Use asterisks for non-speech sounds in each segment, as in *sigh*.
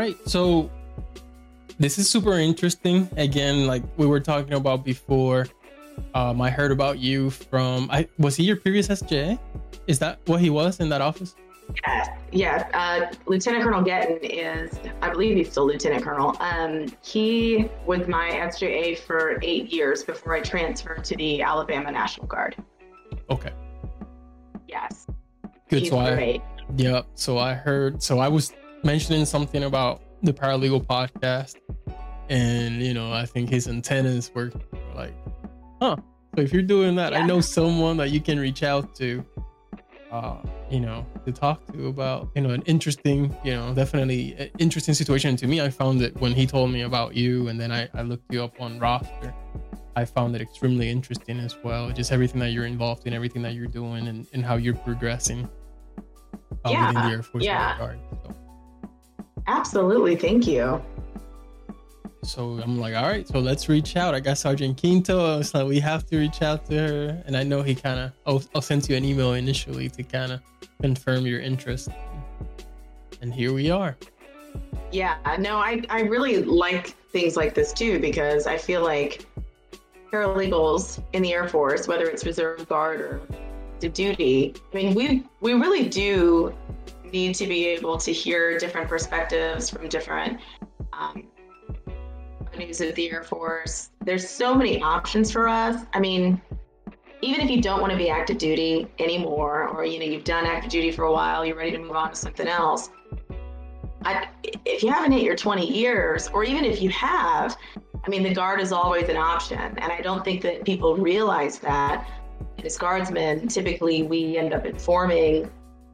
Right. So this is super interesting. Again, like we were talking about before, um, I heard about you from. I was he your previous SJ? Is that what he was in that office? Yeah, yeah. Uh, Lieutenant Colonel Getton is, I believe he's still Lieutenant Colonel. Um, he was my SJA for eight years before I transferred to the Alabama National Guard. Okay. Yes. Good. He's so I, yeah. So I heard. So I was mentioning something about the paralegal podcast, and you know, I think his antennas were like, huh. So if you're doing that, I know someone that you can reach out to. Uh, you know, to talk to about, you know, an interesting, you know, definitely interesting situation. To me, I found it when he told me about you, and then I, I looked you up on roster. I found it extremely interesting as well. Just everything that you're involved in, everything that you're doing, and, and how you're progressing uh, within the Yeah, Air Force yeah. Guard. So, Absolutely. Thank you. so I'm like, all right, so let's reach out. I got Sergeant Quinto. I was like, we have to reach out to her, and I know he kind of. Oh, I'll, I'll send you an email initially to kind of confirm your interest, and here we are. Yeah, no, I, I really like things like this too because I feel like paralegals in the Air Force, whether it's Reserve Guard or duty, I mean, we we really do need to be able to hear different perspectives from different um, of the Air Force. There's so many options for us. I mean, even if you don't want to be active duty anymore, or you know you've done active duty for a while, you're ready to move on to something else. I, if you haven't hit your 20 years, or even if you have, I mean, the guard is always an option. And I don't think that people realize that. As guardsmen, typically we end up informing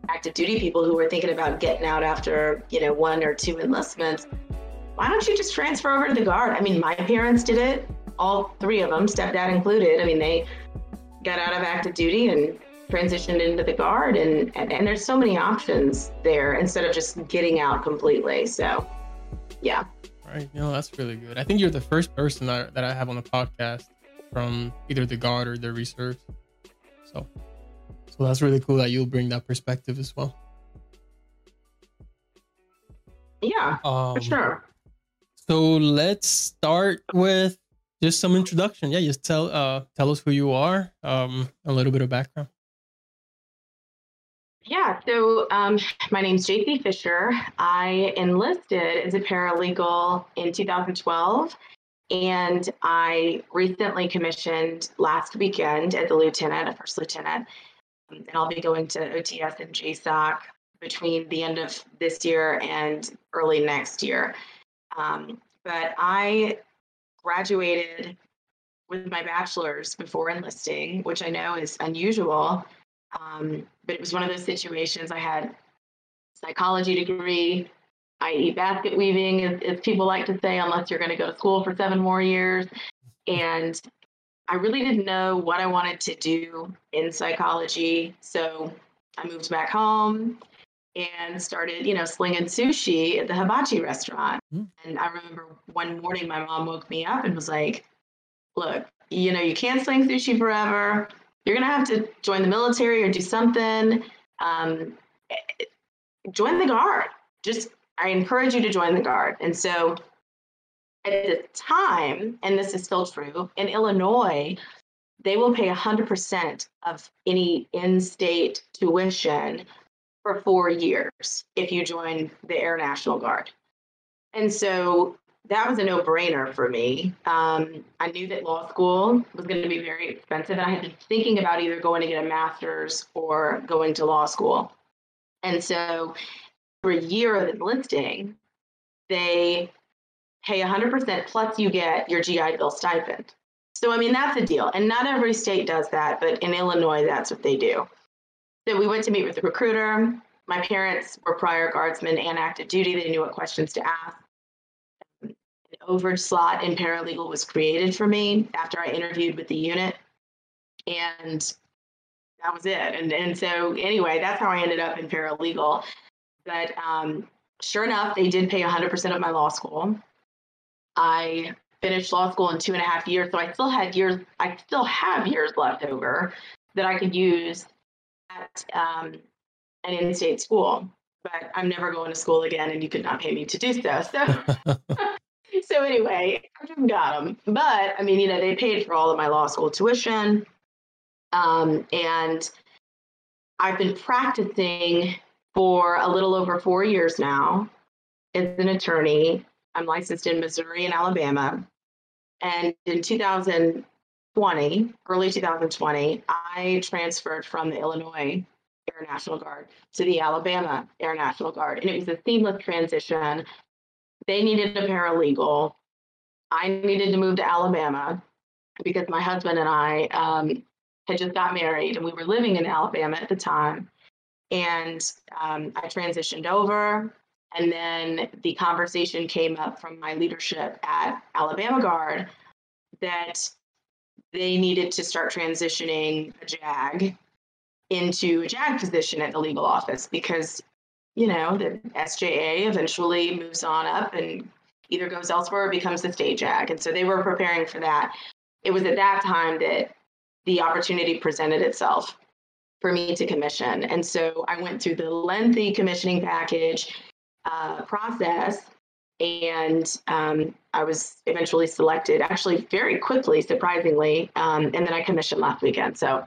active duty people who are thinking about getting out after, you know, one or two enlistments. Why don't you just transfer over to the guard? I mean, my parents did it, all three of them, stepdad included. I mean, they got out of active duty and transitioned into the guard and, and and there's so many options there instead of just getting out completely so yeah Right. Know, that's really good. I think you're the first person that, that I have on the podcast from either the guard or the reserves. So, so that's really cool that you'll bring that perspective as well. yeah Um, for sure So let's start with just some introduction. Yeah, just tell uh tell us who you are, um, a little bit of background. yeah so um, my name's jp fisher i enlisted as a paralegal in 2012 and i recently commissioned last weekend as a lieutenant a first lieutenant and i'll be going to ots and jasoc between the end of this year and early next year Um, but I graduated with my bachelor's before enlisting, which I know is unusual. Um, but it was one of those situations. I had psychology degree, i.e., basket weaving, as, as people like to say, unless you're going to go to school for seven more years. And I really didn't know what I wanted to do in psychology, so I moved back home and started, you know, slinging sushi at the hibachi restaurant. Mm. And I remember one morning my mom woke me up and was like, look, you know, you can't sling sushi forever. You're going to have to join the military or do something. Um, join the guard. Just, I encourage you to join the guard. And so at the time, and this is still true, in Illinois, they will pay 100% of any in state tuition for four years if you join the Air National Guard. And so that was a no brainer for me. Um, I knew that law school was going to be very expensive, and I had been thinking about either going to get a master's or going to law school. And so for a year of enlisting, they pay 100% plus you get your GI Bill stipend. So, I mean, that's a deal. And not every state does that, but in Illinois, that's what they do. So we went to meet with the recruiter. My parents were prior guardsmen and active duty. They knew what questions to ask. An overage slot in paralegal was created for me after I interviewed with the unit. And that was it. And, and so, anyway, that's how I ended up in paralegal. But um, sure enough, they did pay 100% of my law school. I finished law school in two and a half years. So I still had years, I still have years left over that I could use at um, an in-state school. but I'm never going to school again, and you could not pay me to do so. So, *laughs* *laughs* so anyway, I just got them. But I mean, you know, they paid for all of my law school tuition, um, and I've been practicing for a little over four years now as an attorney. I'm licensed in Missouri and Alabama. And in 2020, early 2020, I transferred from the Illinois Air National Guard to the Alabama Air National Guard. And it was a seamless transition. They needed a paralegal. I needed to move to Alabama because my husband and I um, had just got married and we were living in Alabama at the time. And um, I transitioned over. And then the conversation came up from my leadership at Alabama Guard that they needed to start transitioning a JAG into a JAG position at the legal office because, you know, the SJA eventually moves on up and either goes elsewhere or becomes the state JAG. And so they were preparing for that. It was at that time that the opportunity presented itself for me to commission. And so I went through the lengthy commissioning package uh, process and um, I was eventually selected actually very quickly, surprisingly. Um, and then I commissioned last weekend. So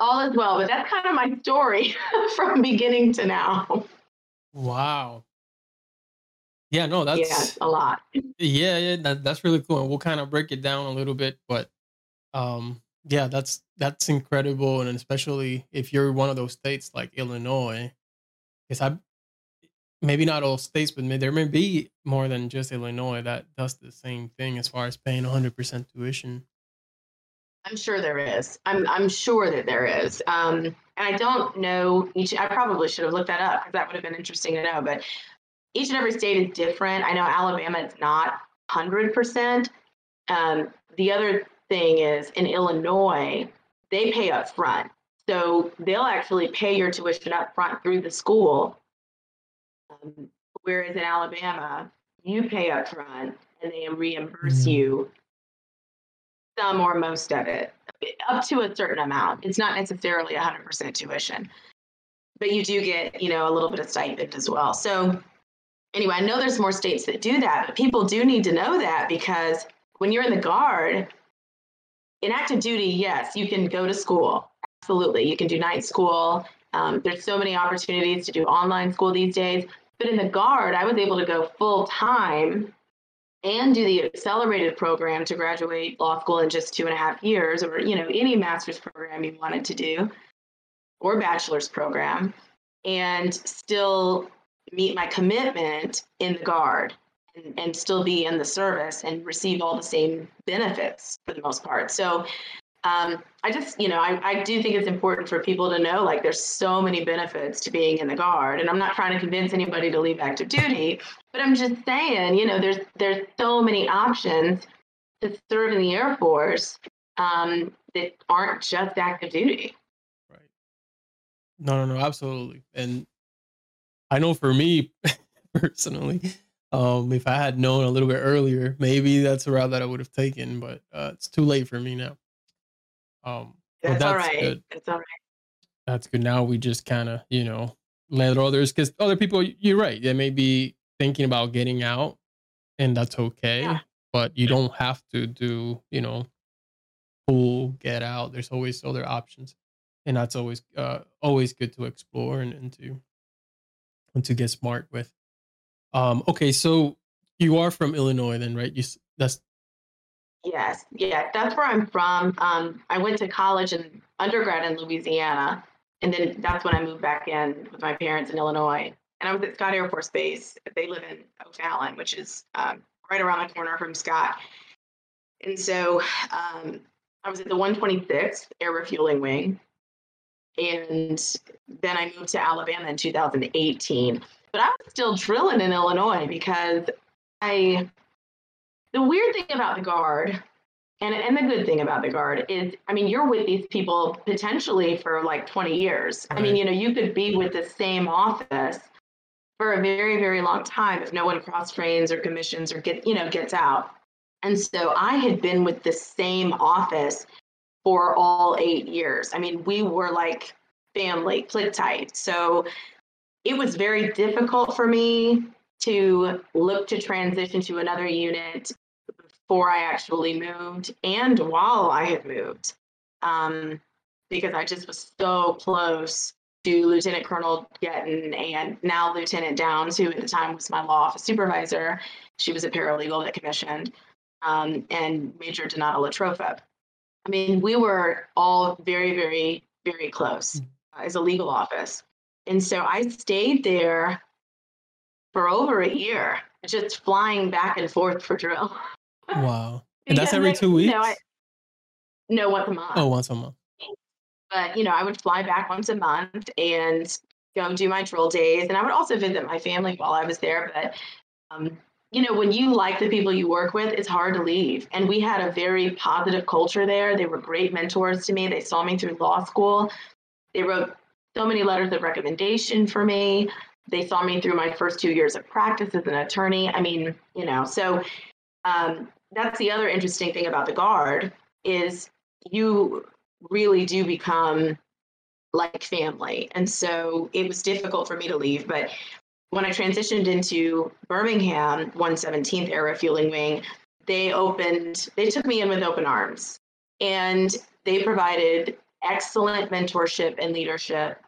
all is well, but that's kind of my story *laughs* from beginning to now. Wow. Yeah, no, that's yeah, a lot. Yeah, yeah, that, that's really cool. And we'll kind of break it down a little bit, but um, yeah, that's that's incredible, and especially if you're one of those states like Illinois, because I maybe not all states, but there may be more than just Illinois that does the same thing as far as paying 100% tuition. I'm sure there is. I'm I'm sure that there is. Um, and I don't know each. I probably should have looked that up because that would have been interesting to know. But each and every state is different. I know Alabama is not 100 percent. Um, the other thing is in Illinois, they pay up front. So they'll actually pay your tuition up front through the school. Um, whereas in Alabama, you pay up front and they reimburse mm-hmm. you some or most of it, up to a certain amount. It's not necessarily 100% tuition, but you do get, you know, a little bit of stipend as well. So anyway, I know there's more states that do that, but people do need to know that because when you're in the guard, in active duty, yes, you can go to school. Absolutely. You can do night school. Um, there's so many opportunities to do online school these days. But in the Guard, I was able to go full time and do the accelerated program to graduate law school in just two and a half years, or you know any master's program you wanted to do, or bachelor's program, and still meet my commitment in the Guard and, and still be in the service and receive all the same benefits for the most part. So um, I just, you know, I, I do think it's important for people to know like there's so many benefits to being in the guard. And I'm not trying to convince anybody to leave active duty, but I'm just saying, you know, there's there's so many options to serve in the Air Force um, that aren't just active duty. Right. No, no, no, absolutely. And I know for me *laughs* personally, um, if I had known a little bit earlier, maybe that's a route that I would have taken, but uh, it's too late for me now. Um, that's, that's all right. Good. That's all right. That's good. Now we just kind of, you know, let others, because other people, you're right, they may be thinking about getting out, and that's okay. Yeah. But you don't have to do, you know, pull, get out. There's always other options, and that's always, uh, always good to explore and, and to, and to get smart with. Um, okay, so you are from Illinois, then, right? You that's yes, yeah, that's where I'm from. Um, I went to college and undergrad in Louisiana, and then that's when I moved back in with my parents in Illinois. And I was at Scott Air Force Base. They live in O'Fallon, which is um, right around the corner from Scott. And so um, I was at the 126th Air Refueling Wing. And then I moved to Alabama in 2018 but I was still drilling in Illinois because I, the weird thing about the guard, and, and the good thing about the guard is, I mean, you're with these people potentially for like 20 years. Right. I mean, you know, you could be with the same office for a very, very long time if no one cross trains or commissions or get, you know, gets out. And so I had been with the same office for all eight years. I mean, we were like family, click tight. So it was very difficult for me to look to transition to another unit before I actually moved and while I had moved. Um, because I just was so close to Lieutenant Colonel Getton and now Lieutenant Downs, who at the time was my law office supervisor. She was a paralegal that commissioned, um, and Major Donata Latrofa. I mean, we were all very, very, very close uh, as a legal office. And so I stayed there for over a year, just flying back and forth for drill. *laughs* Wow. And that's every two weeks? You know, I, no, once a month. Oh, once a month. But, you know, I would fly back once a month and go do my drill days. And I would also visit my family while I was there. But, um, you know, when you like the people you work with, it's hard to leave. And we had a very positive culture there. They were great mentors to me. They saw me through law school. They wrote so many letters of recommendation for me. They saw me through my first two years of practice as an attorney. I mean, you know, so um, that's the other interesting thing about the guard is you really do become like family. And so it was difficult for me to leave. But when I transitioned into Birmingham 117th Air Refueling Wing, they opened, they took me in with open arms and they provided excellent mentorship and leadership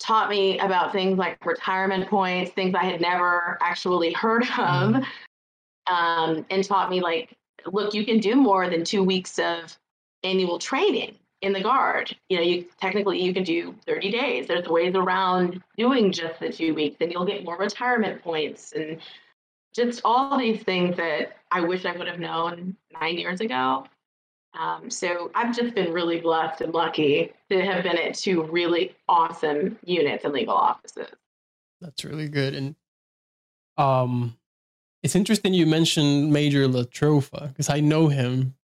taught me about things like retirement points, things I had never actually heard of, mm-hmm. um, and taught me like, look, you can do more than two weeks of annual training in the guard. You know, you technically you can do 30 days. There's ways around doing just the two weeks, and you'll get more retirement points and just all these things that I wish I would have known nine years ago. Um, so I've just been really blessed and lucky to have been at two really awesome units and legal offices. That's really good. And um, it's interesting you mentioned Major Latrofa because I know him. *laughs*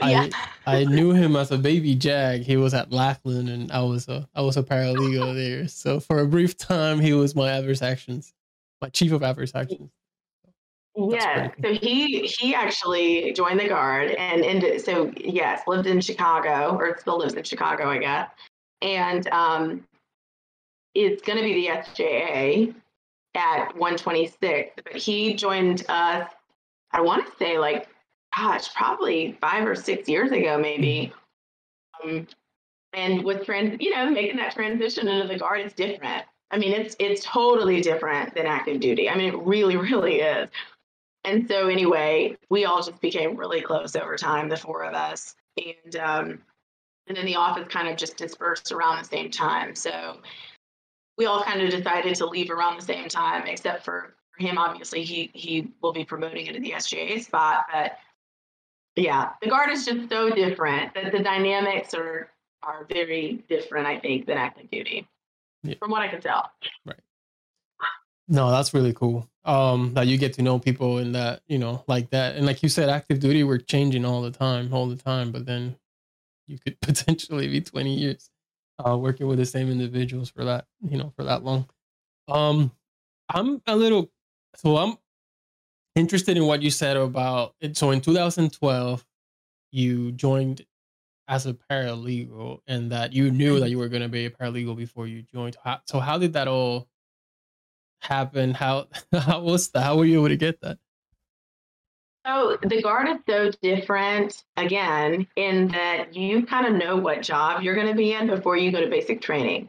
Yeah. I I knew him as a baby jag. He was at Lackland, and I was a I was a paralegal *laughs* there. So for a brief time, he was my adverse actions, my chief of adverse actions. Yeah, so he he actually joined the guard and and so yes, lived in Chicago or still lives in Chicago, I guess, and um, it's going to be the SJA at 126. But he joined us. I want to say like, gosh, probably five or six years ago, maybe. Um, and with trans, you know, making that transition into the guard is different. I mean, it's it's totally different than active duty. I mean, it really, really is. And so, anyway, we all just became really close over time, the four of us. And, um, and then the office kind of just dispersed around the same time. So we all kind of decided to leave around the same time, except for him. Obviously, he he will be promoting into the SJA spot. But yeah, the guard is just so different that the dynamics are are very different. I think than active duty, yeah. from what I can tell. Right. No, that's really cool. Um, that you get to know people in that, you know, like that. And like you said, active duty, we're changing all the time, all the time. But then you could *laughs* potentially be 20 years uh, working with the same individuals for that, you know, for that long. Um, I'm a little, so I'm interested in what you said about it. So in 2012, you joined as a paralegal and that you knew that you were going to be a paralegal before you joined. So how did that all happen? How *laughs* how was that? How were you able to get that? So the guard is so different again in that you kind of know what job you're going to be in before you go to basic training.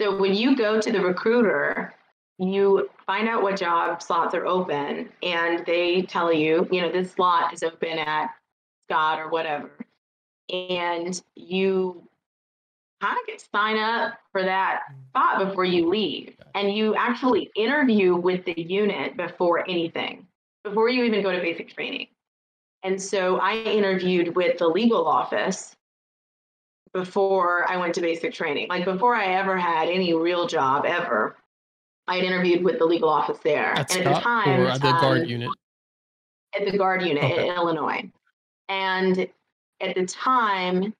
So when you go to the recruiter, you find out what job slots are open and they tell you, you know, this slot is open at Scott or whatever. And you kind of get sign up for that spot before you leave. And you actually interview with the unit before anything, before you even go to basic training. And so I interviewed with the legal office before I went to basic training. Like before I ever had any real job ever, I had interviewed with the legal office there. At and at the time, or at the guard um, unit? At the guard unit okay. in Illinois. And at the time,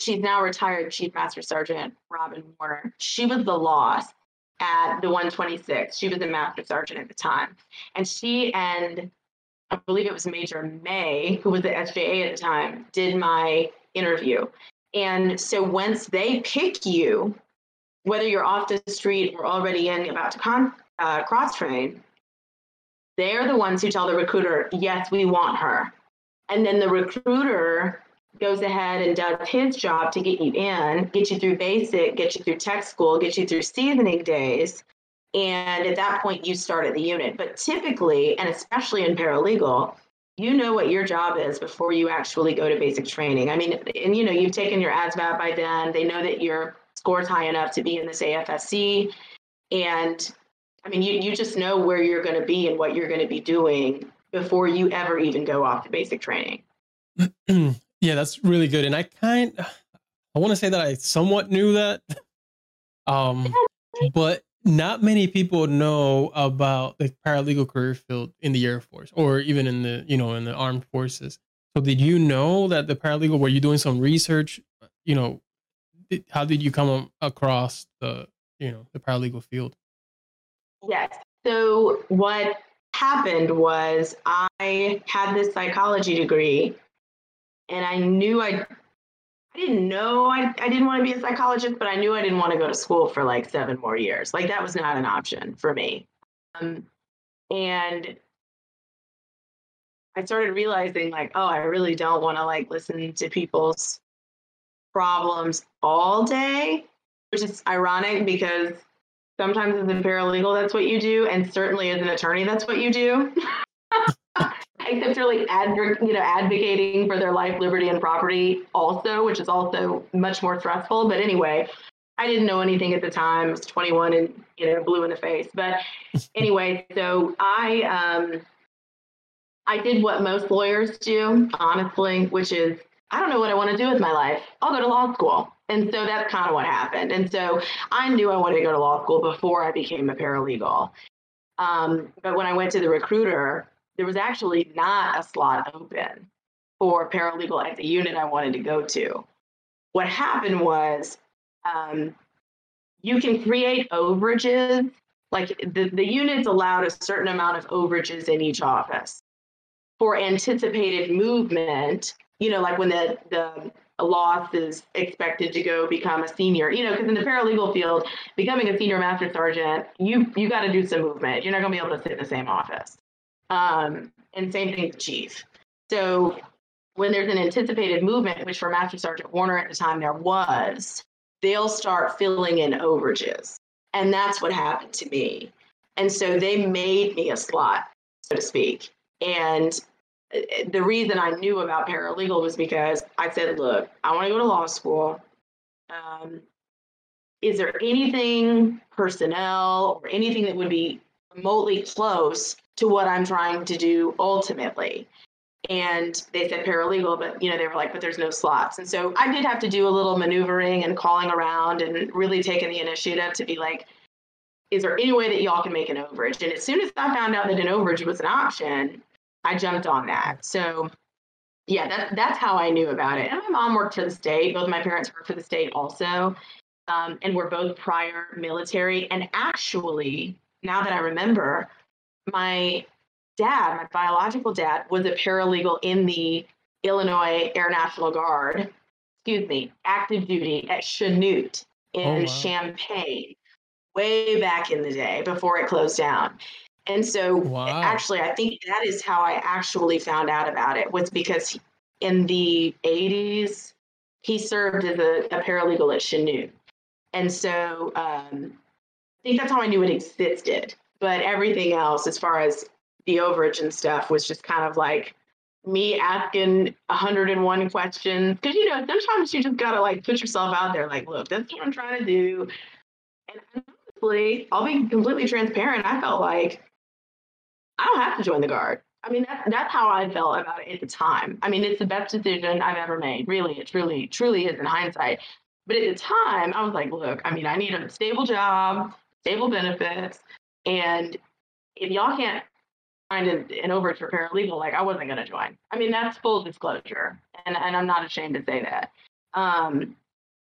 she's now retired Chief Master Sergeant Robin Warner. She was the LOS at the 126. She was a Master Sergeant at the time. And she and I believe it was Major May, who was the SJA at the time, did my interview. And so once they pick you whether you're off the street or already in about to con, uh, cross train, they're the ones who tell the recruiter, yes, we want her. And then the recruiter goes ahead and does his job to get you in, get you through basic, get you through tech school, get you through seasoning days. And at that point, you start at the unit. But typically, and especially in paralegal, you know what your job is before you actually go to basic training. I mean, and you know, you've taken your ASVAB by then. They know that your score's high enough to be in this AFSC. And I mean, you, you just know where you're going to be and what you're going to be doing before you ever even go off to basic training. *clears throat* yeah, that's really good. And I kind I want to say that I somewhat knew that. *laughs* Um *laughs* but not many people know about the paralegal career field in the Air Force or even in the, you know, in the armed forces. So did you know that the paralegal were you doing some research, you know, how did you come across the, you know, the paralegal field? Yes. So what happened was I had this psychology degree and I knew I I didn't know I, I didn't want to be a psychologist, but I knew I didn't want to go to school for like seven more years. Like that was not an option for me. Um, and I started realizing like, oh, I really don't want to like listen to people's problems all day, which is ironic because sometimes as a paralegal, that's what you do. And certainly as an attorney, that's what you do. *laughs* except really adv- you know advocating for their life, liberty, and property also, which is also much more stressful. But anyway, I didn't know anything at the time. I was 21 and you know blue in the face. But *laughs* anyway, so I um, I did what most lawyers do, honestly, which is I don't know what I want to do with my life. I'll go to law school. And so that's kind of what happened. And so I knew I wanted to go to law school before I became a paralegal. Um, but when I went to the recruiter, there was actually not a slot open for paralegal at the unit I wanted to go to. What happened was um, you can create overages. Like the, the units allowed a certain amount of overages in each office for anticipated movement, you know, like when the, the LOS is expected to go become a senior, you know, because in the paralegal field, becoming a senior master sergeant, you you got to do some movement. You're not going to be able to sit in the same office. Um, and same thing with chief. So when there's an anticipated movement, which for Master Sergeant Warner at the time there was, they'll start filling in overages. And that's what happened to me. And so they made me a slot, so to speak. And uh, the reason I knew about paralegal was because I said, look, I want to go to law school. Um, is there anything personnel or anything that would be remotely close to what I'm trying to do ultimately. And they said paralegal, but you know, they were like, but there's no slots. And so I did have to do a little maneuvering and calling around and really taking the initiative to be like, is there any way that y'all can make an overage? And as soon as I found out that an overage was an option, I jumped on that. So yeah, that, that's how I knew about it. And my mom worked for the state. Both my parents worked for the state also. Um, and we're both prior military. And actually, now that I remember, my dad, my biological dad, was a paralegal in the Illinois Air National Guard, excuse me, active duty at Chanute in oh, wow. Champaign, way back in the day before it closed down. And so, wow. actually, I think that is how I actually found out about it was because in the 80s, he served as a, a paralegal at Chanute. And so, um, think that's how I knew it existed. But everything else, as far as the overage and stuff, was just kind of like me asking 101 questions. Because, you know, sometimes you just got to like put yourself out there, like, look, that's what I'm trying to do. And honestly, I'll be completely transparent. I felt like I don't have to join the Guard. I mean, that's, that's how I felt about it at the time. I mean, it's the best decision I've ever made. Really, it truly, truly is in hindsight. But at the time, I was like, look, I mean, I need a stable job, stable benefits. And if y'all can't find an, overage for paralegal, like I wasn't going to join. I mean, that's full disclosure, and, and I'm not ashamed to say that. Um,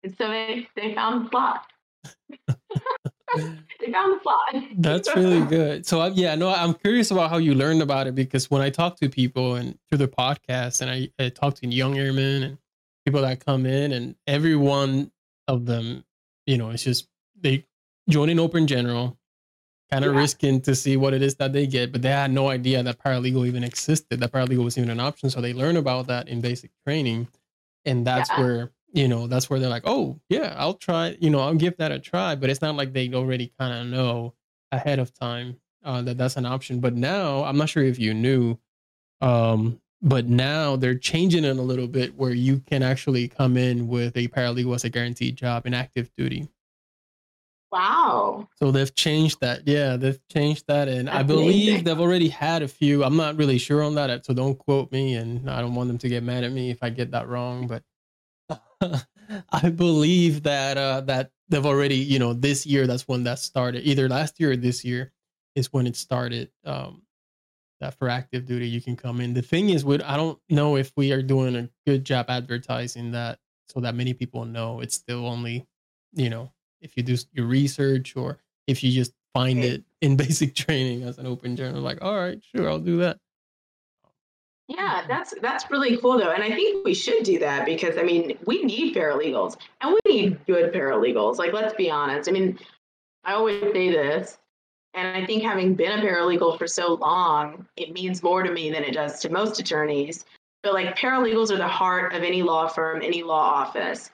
and so they, they found the slot. *laughs* they found the slot. That's really good. So I, yeah, no, I'm curious about how you learned about it because when I talk to people and through the podcast, and I, I talk to young airmen and people that come in, and every one of them, you know, it's just they join an open general, kind of Yeah. risking to see what it is that they get, but they had no idea that paralegal even existed, that paralegal was even an option. So they learn about that in basic training. And that's Yeah. where, you know, that's where they're like, oh, yeah, I'll try, you know, I'll give that a try. But it's not like they already kind of know ahead of time uh, that that's an option. But now, I'm not sure if you knew, um, but now they're changing it a little bit where you can actually come in with a paralegal as a guaranteed job in active duty. Wow. So they've changed that. Yeah, they've changed that. And I believe amazing. they've already had a few. I'm not really sure on that. So don't quote me. And I don't want them to get mad at me if I get that wrong. But *laughs* I believe that uh, that they've already, you know, this year, that's when that started. Either last year or this year is when it started. Um, that for active duty, you can come in. The thing is, with I don't know if we are doing a good job advertising that so that many people know. It's still only, you know, if you do your research or if you just find it in *laughs* basic training as an open general, like, all right, sure, I'll do that. Yeah, um, that's that's really cool though, and I think we should do that because I mean we need paralegals and we need good paralegals. Like let's be honest. I mean, I always say this, and I think having been a paralegal for so long, it means more to me than it does to most attorneys. But like paralegals are the heart of any law firm, any law office,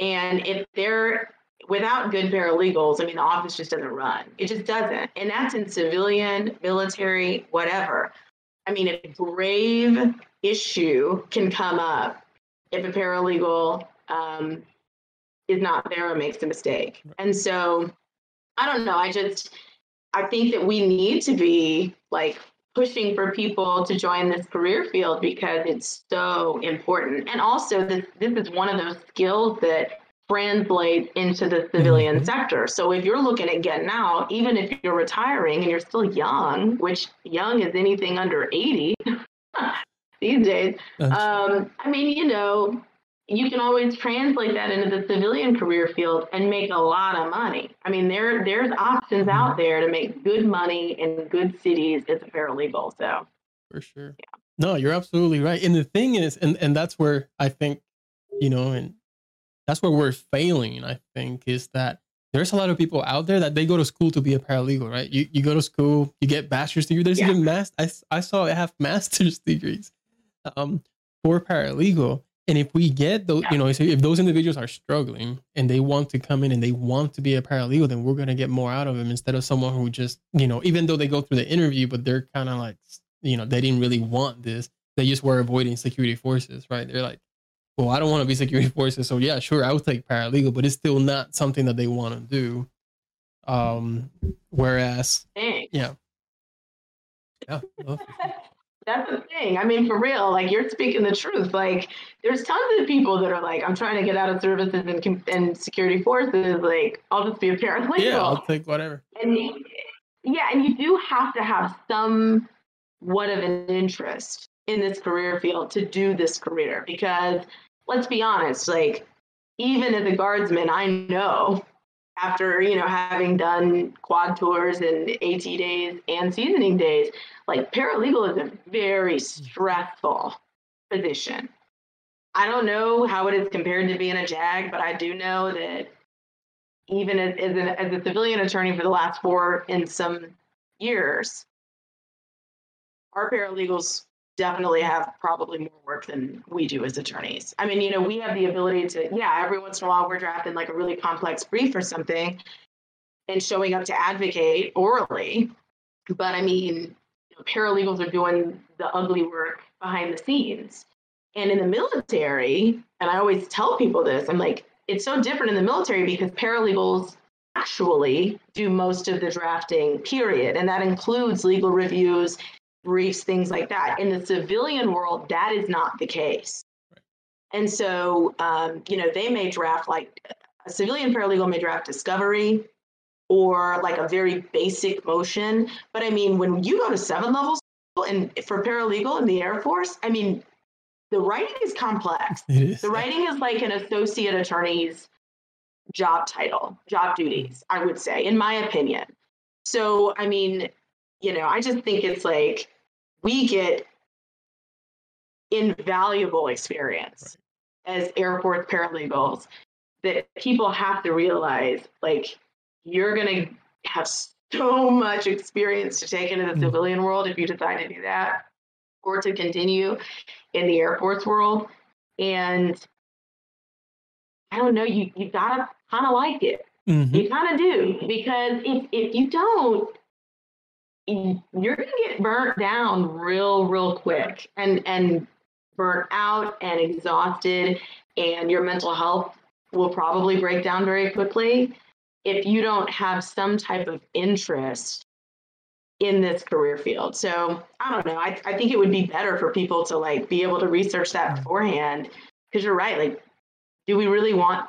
and if they're without good paralegals, I mean the office just doesn't run. It just doesn't, and that's in civilian, military, whatever. I mean, a grave issue can come up if a paralegal um, is not there or makes a mistake. And so, I don't know. I just, I think that we need to be like pushing for people to join this career field because it's so important. And also, this this is one of those skills that translates into the civilian Mhm. sector. So if you're looking at getting out, even if you're retiring and you're still young, which young is anything under 80 *laughs* these days, um, I mean, you know, you can always translate that into the civilian career field and make a lot of money. I mean, there there's options out there to make good money in good cities as a paralegal. So for sure. No, you're absolutely right. And the thing is, and, and that's where I think, you know, and that's where we're failing, I think, is that there's a lot of people out there that they go to school to be a paralegal, right? You you go to school, you get bachelor's degree. There's Yeah. even master. I, I saw it have *laughs* master's degrees um, for paralegal. And if we get those, you know, if those individuals are struggling and they want to come in and they want to be a paralegal, then we're gonna get more out of them instead of someone who just, you know, even though they go through the interview, but they're kind of like, you know, they didn't really want this. They just were avoiding security forces, right? They're like, well, I don't want to be security *laughs* forces, so yeah, sure, I would take paralegal, but it's still not something that they want to do. Um, whereas, yeah, yeah, no. *laughs* That's the thing. I mean, for real, like you're speaking the truth. Like, there's tons of people that are like, I'm trying to get out of services and, and security forces. Like, I'll just be a paralegal. yeah, I'll take whatever. and yeah, and you do have to have some what of an interest in this career field to do this career because let's be honest, like even as a guardsman, I know after you know having done quad tours and AT days and seasoning days, like paralegal is a very stressful position. I don't know how it is compared to being a JAG, but I do know that even as, as, an, as a civilian attorney for the last four in some years, our paralegals definitely have probably more work than we do as attorneys. I mean, you know, we have the ability to, yeah, every once in a while we're drafting like a really complex brief or something and showing up to advocate orally. But I mean, you know, paralegals are doing the ugly work behind the scenes. And in the military, and I always tell people this, I'm like, it's so different in the military because paralegals actually do most of the drafting, period. And that includes legal reviews, briefs, things like that. In the civilian world, that is not the case. And so, um, you know, they may draft like a civilian paralegal may draft discovery or like a very basic motion. But I mean, when you go to seven levels and for paralegal in the Air Force, I mean, the writing is complex. *laughs* It is. The writing is like an associate attorney's job title, job duties, I would say, in my opinion. So, I mean, you know, I just think it's like we get invaluable experience as Air Force paralegals that people have to realize like you're going to have so much experience to take into the mm. civilian world if you decide to do that or to continue in the Air Force world. And I don't know, you you gotta kind of like it. Mm-hmm. You kind of do because if if you don't, you're gonna get burnt down real real quick and and burnt out and exhausted, and your mental health will probably break down very quickly if you don't have some type of interest in this career field. So I don't know. I, I think it would be better for people to like be able to research that mm. beforehand. Because you're right. Like, do we really want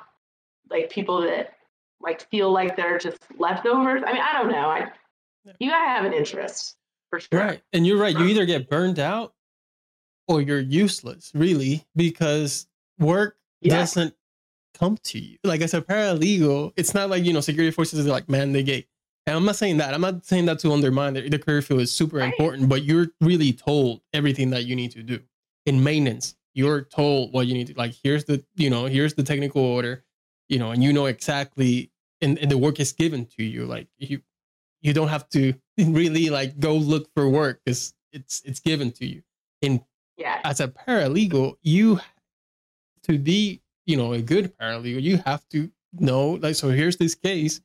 like people that like feel like they're just leftovers? I mean, I don't know. I you gotta have an interest for sure. Right. And you're right. You either get burned out or you're useless, really, because work yeah. doesn't come to you. Like as a paralegal, it's not like, you know, security forces are like man they gate. And I'm not saying that. I'm not saying that to undermine the, the career field is super right. important, but you're really told everything that you need to do. In maintenance, you're told what you need to like here's the, you know, here's the technical order, you know, and you know exactly and, and the work is given to you. Like you you don't have to *laughs* really like go look for work because it's it's given to you. And yeah, as a paralegal, you to be you know a good paralegal, you have to know like so. Here's this case.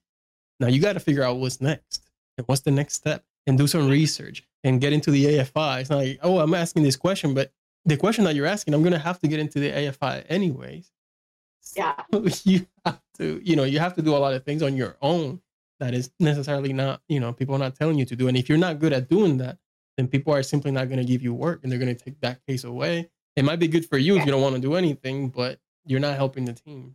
Now you got to figure out what's next and what's the next step and do some research and get into the AFI. It's not like oh I'm asking this question, but the question that you're asking, I'm gonna have to get into the AFI anyways. Yeah, *laughs* you have to you know you have to do a lot of things on your own that is necessarily not you know people are not telling you to do and if you're not good at doing that then people are simply not going to give you work and they're going to take that case away it might be good for you yeah. if you don't want to do anything but you're not helping the team.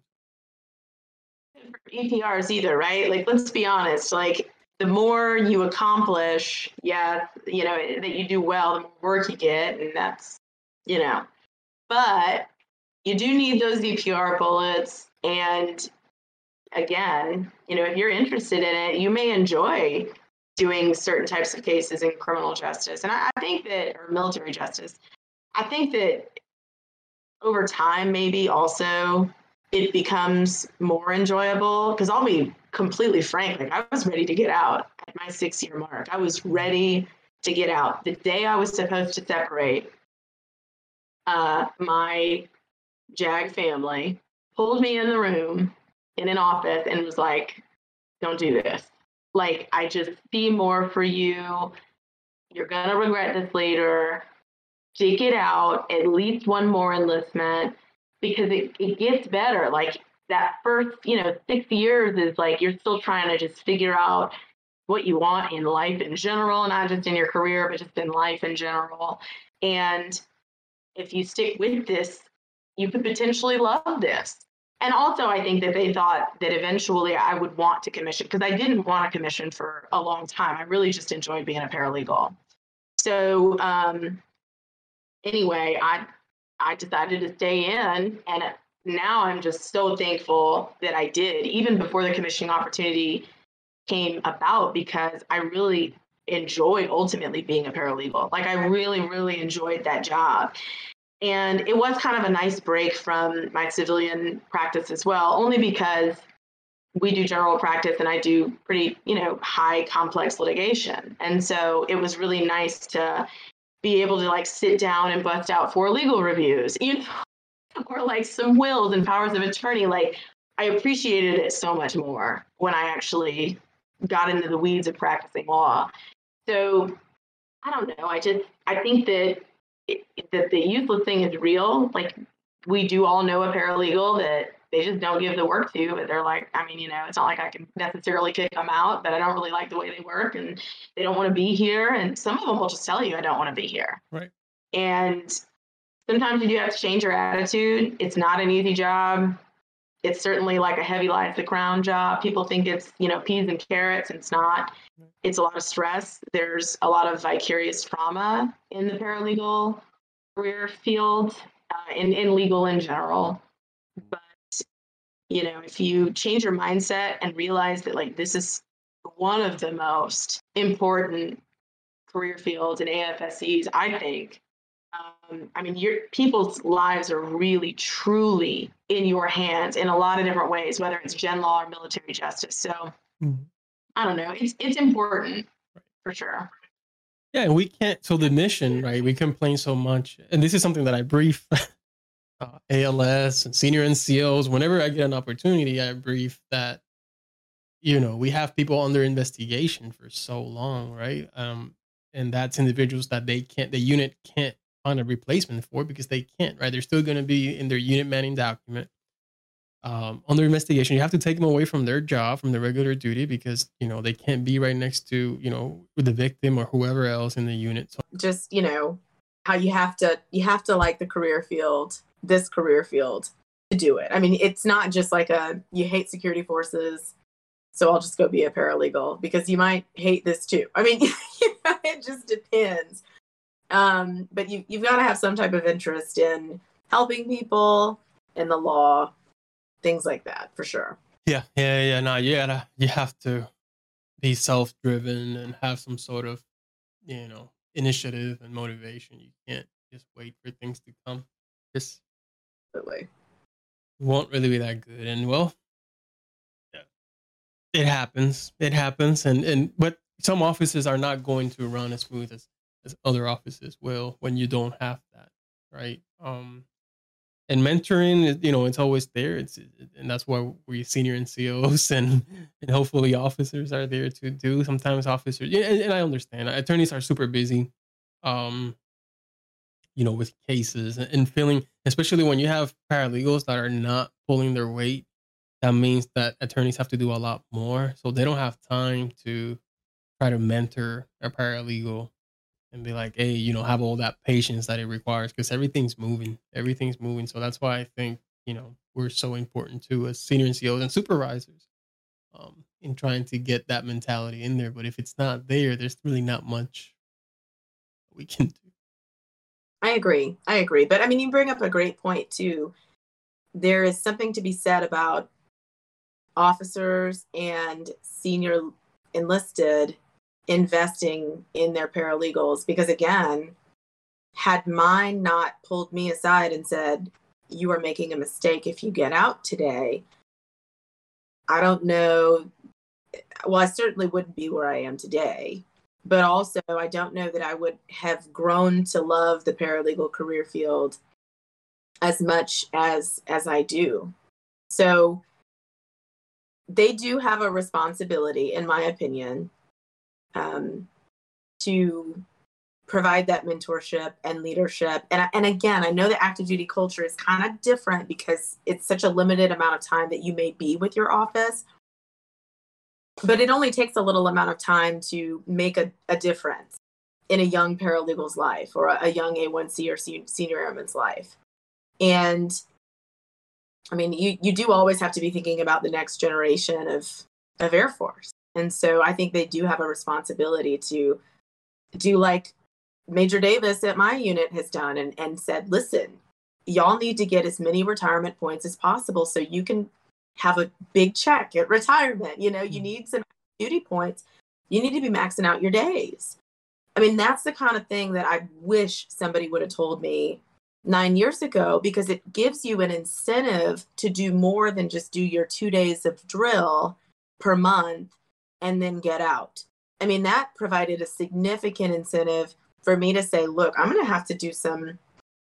EPRs either, right? Like, let's be honest. Like, the more you accomplish, yeah, you know, that you do well, the more work you get, and that's, you know, but you do need those EPR bullets. And again, you know, if you're interested in it, you may enjoy doing certain types of cases in criminal justice. And I, I think that, or military justice, I think that over time, maybe also it becomes more enjoyable. Because I'll be completely frank, like I was ready to get out at my six year mark. I was ready to get out. The day I was supposed to separate, uh, my JAG family pulled me in the room in an office and was like, don't do this. Like, I just see more for you. You're going to regret this later dig it out, at least one more enlistment, because it, it gets better. Like that first, you know, six years is like you're still trying to just figure out what you want in life in general, not just in your career, but just in life in general. And if you stick with this, you could potentially love this. And also, I think that they thought that eventually I would want to commission because I didn't want to commission for a long time. I really just enjoyed being a paralegal. So, um, anyway, I I decided to stay in, and now I'm just so thankful that I did, even before the commissioning opportunity came about, because I really enjoyed ultimately being a paralegal. Like I really, really enjoyed that job. And it was kind of a nice break from my civilian practice as well, only because we do general practice and I do pretty, you know, high complex litigation. And so it was really nice to be able to like sit down and bust out four legal reviews, you know, *laughs* or like some wills and powers of attorney. Like I appreciated it so much more when I actually got into the weeds of practicing law. So I don't know. I just I think that it, that the useless thing is real. Like we do all know a paralegal that they just don't give the work to, but they're like, I mean, you know, it's not like I can necessarily kick them out, but I don't really like the way they work and they don't want to be here. And some of them will just tell you, I don't want to be here. Right. And sometimes you do have to change your attitude. It's not an easy job. It's certainly like a heavy life the crown job. People think it's, you know, peas and carrots. And it's not. It's a lot of stress. There's a lot of vicarious trauma in the paralegal career field, uh, in, in legal in general. But you know, if you change your mindset and realize that like this is one of the most important career fields in AFSCs, I think. Um, I mean, your people's lives are really, truly in your hands in a lot of different ways, whether it's gen law or military justice. So mm-hmm. I don't know. It's it's important for sure. Yeah, and we can't. So the mission, right? We complain so much, and this is something that I brief *laughs* uh, ALS and senior NCOs. Whenever I get an opportunity, I brief that you know we have people under investigation for so long, right? Um, and that's individuals that they can't, the unit can't find a replacement for because they can't, right? They're still going to be in their unit manning document um, under investigation. You have to take them away from their job, from their regular duty, because you know they can't be right next to you know the victim or whoever else in the unit. So- Just you know how you have to you have to like the career field, this career field to do it. I mean, it's not just like a you hate security forces, so I'll just go be a paralegal because you might hate this too. I mean, *laughs* it just depends. Um, but you you've got to have some type of interest in helping people in the law things like that for sure. Yeah, yeah, yeah. No, you gotta, you have to be self-driven and have some sort of, you know, initiative and motivation. You can't just wait for things to come. Just Absolutely. won't really be that good. And well, yeah, it happens. It happens. And and but some offices are not going to run as smooth as as other offices will when you don't have that, right? Um, and mentoring you know it's always there. It's and that's why we senior and NCOs *laughs* and and hopefully officers are there to do sometimes officers yeah and, and i understand. Attorneys are super busy um you know with cases and feeling especially when you have paralegals that are not pulling their weight that means that attorneys have to do a lot more. So they don't have time to try to mentor a paralegal and be like, hey, you know, have all that patience that it requires because everything's moving. Everything's moving. So that's why I think, you know, we're so important to as senior NCOs and supervisors um, in trying to get that mentality in there. But if it's not there, there's really not much we can do. I agree. I agree. But I mean, you bring up a great point too. There is something to be said about officers and senior enlisted investing in their paralegals because again had mine not pulled me aside and said you are making a mistake if you get out today i don't know. Well i certainly wouldn't be where i am today. But also i don't know that i would have grown to love the paralegal career field as much as as i do. So they do have a responsibility in my opinion um, to provide that mentorship and leadership. And, and again, I know the active duty culture is kind of different because it's such a limited amount of time that you may be with your office. But it only takes a little amount of time to make a, a difference in a young paralegal's life or a, a young A1C or senior airman's life. And I mean, you, you do always have to be thinking about the next generation of, of Air Force. And so I think they do have a responsibility to do like Major Davis at my unit has done and, and said, listen, y'all need to get as many retirement points as possible so you can have a big check at retirement. You know, you mm-hmm. need some duty points. You need to be maxing out your days. I mean, that's the kind of thing that I wish somebody would have told me nine years ago because it gives you an incentive to do more than just do your two days of drill per month and then get out. I mean, that provided a significant incentive for me to say, look, I'm going to have to do some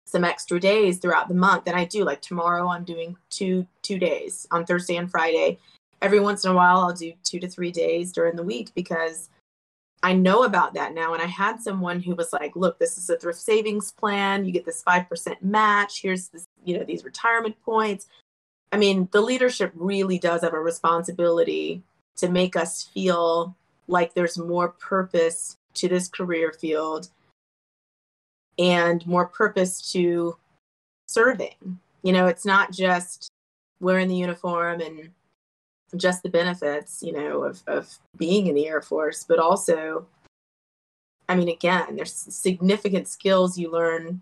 some extra days throughout the month and I do like tomorrow I'm doing two two days on Thursday and Friday. Every once in a while I'll do 2 to 3 days during the week because I know about that now and I had someone who was like, "Look, this is a thrift savings plan. You get this 5% match. Here's this, you know, these retirement points." I mean, the leadership really does have a responsibility to make us feel like there's more purpose to this career field and more purpose to serving. You know, it's not just wearing the uniform and just the benefits, you know, of, of being in the Air Force, but also, I mean, again, there's significant skills you learn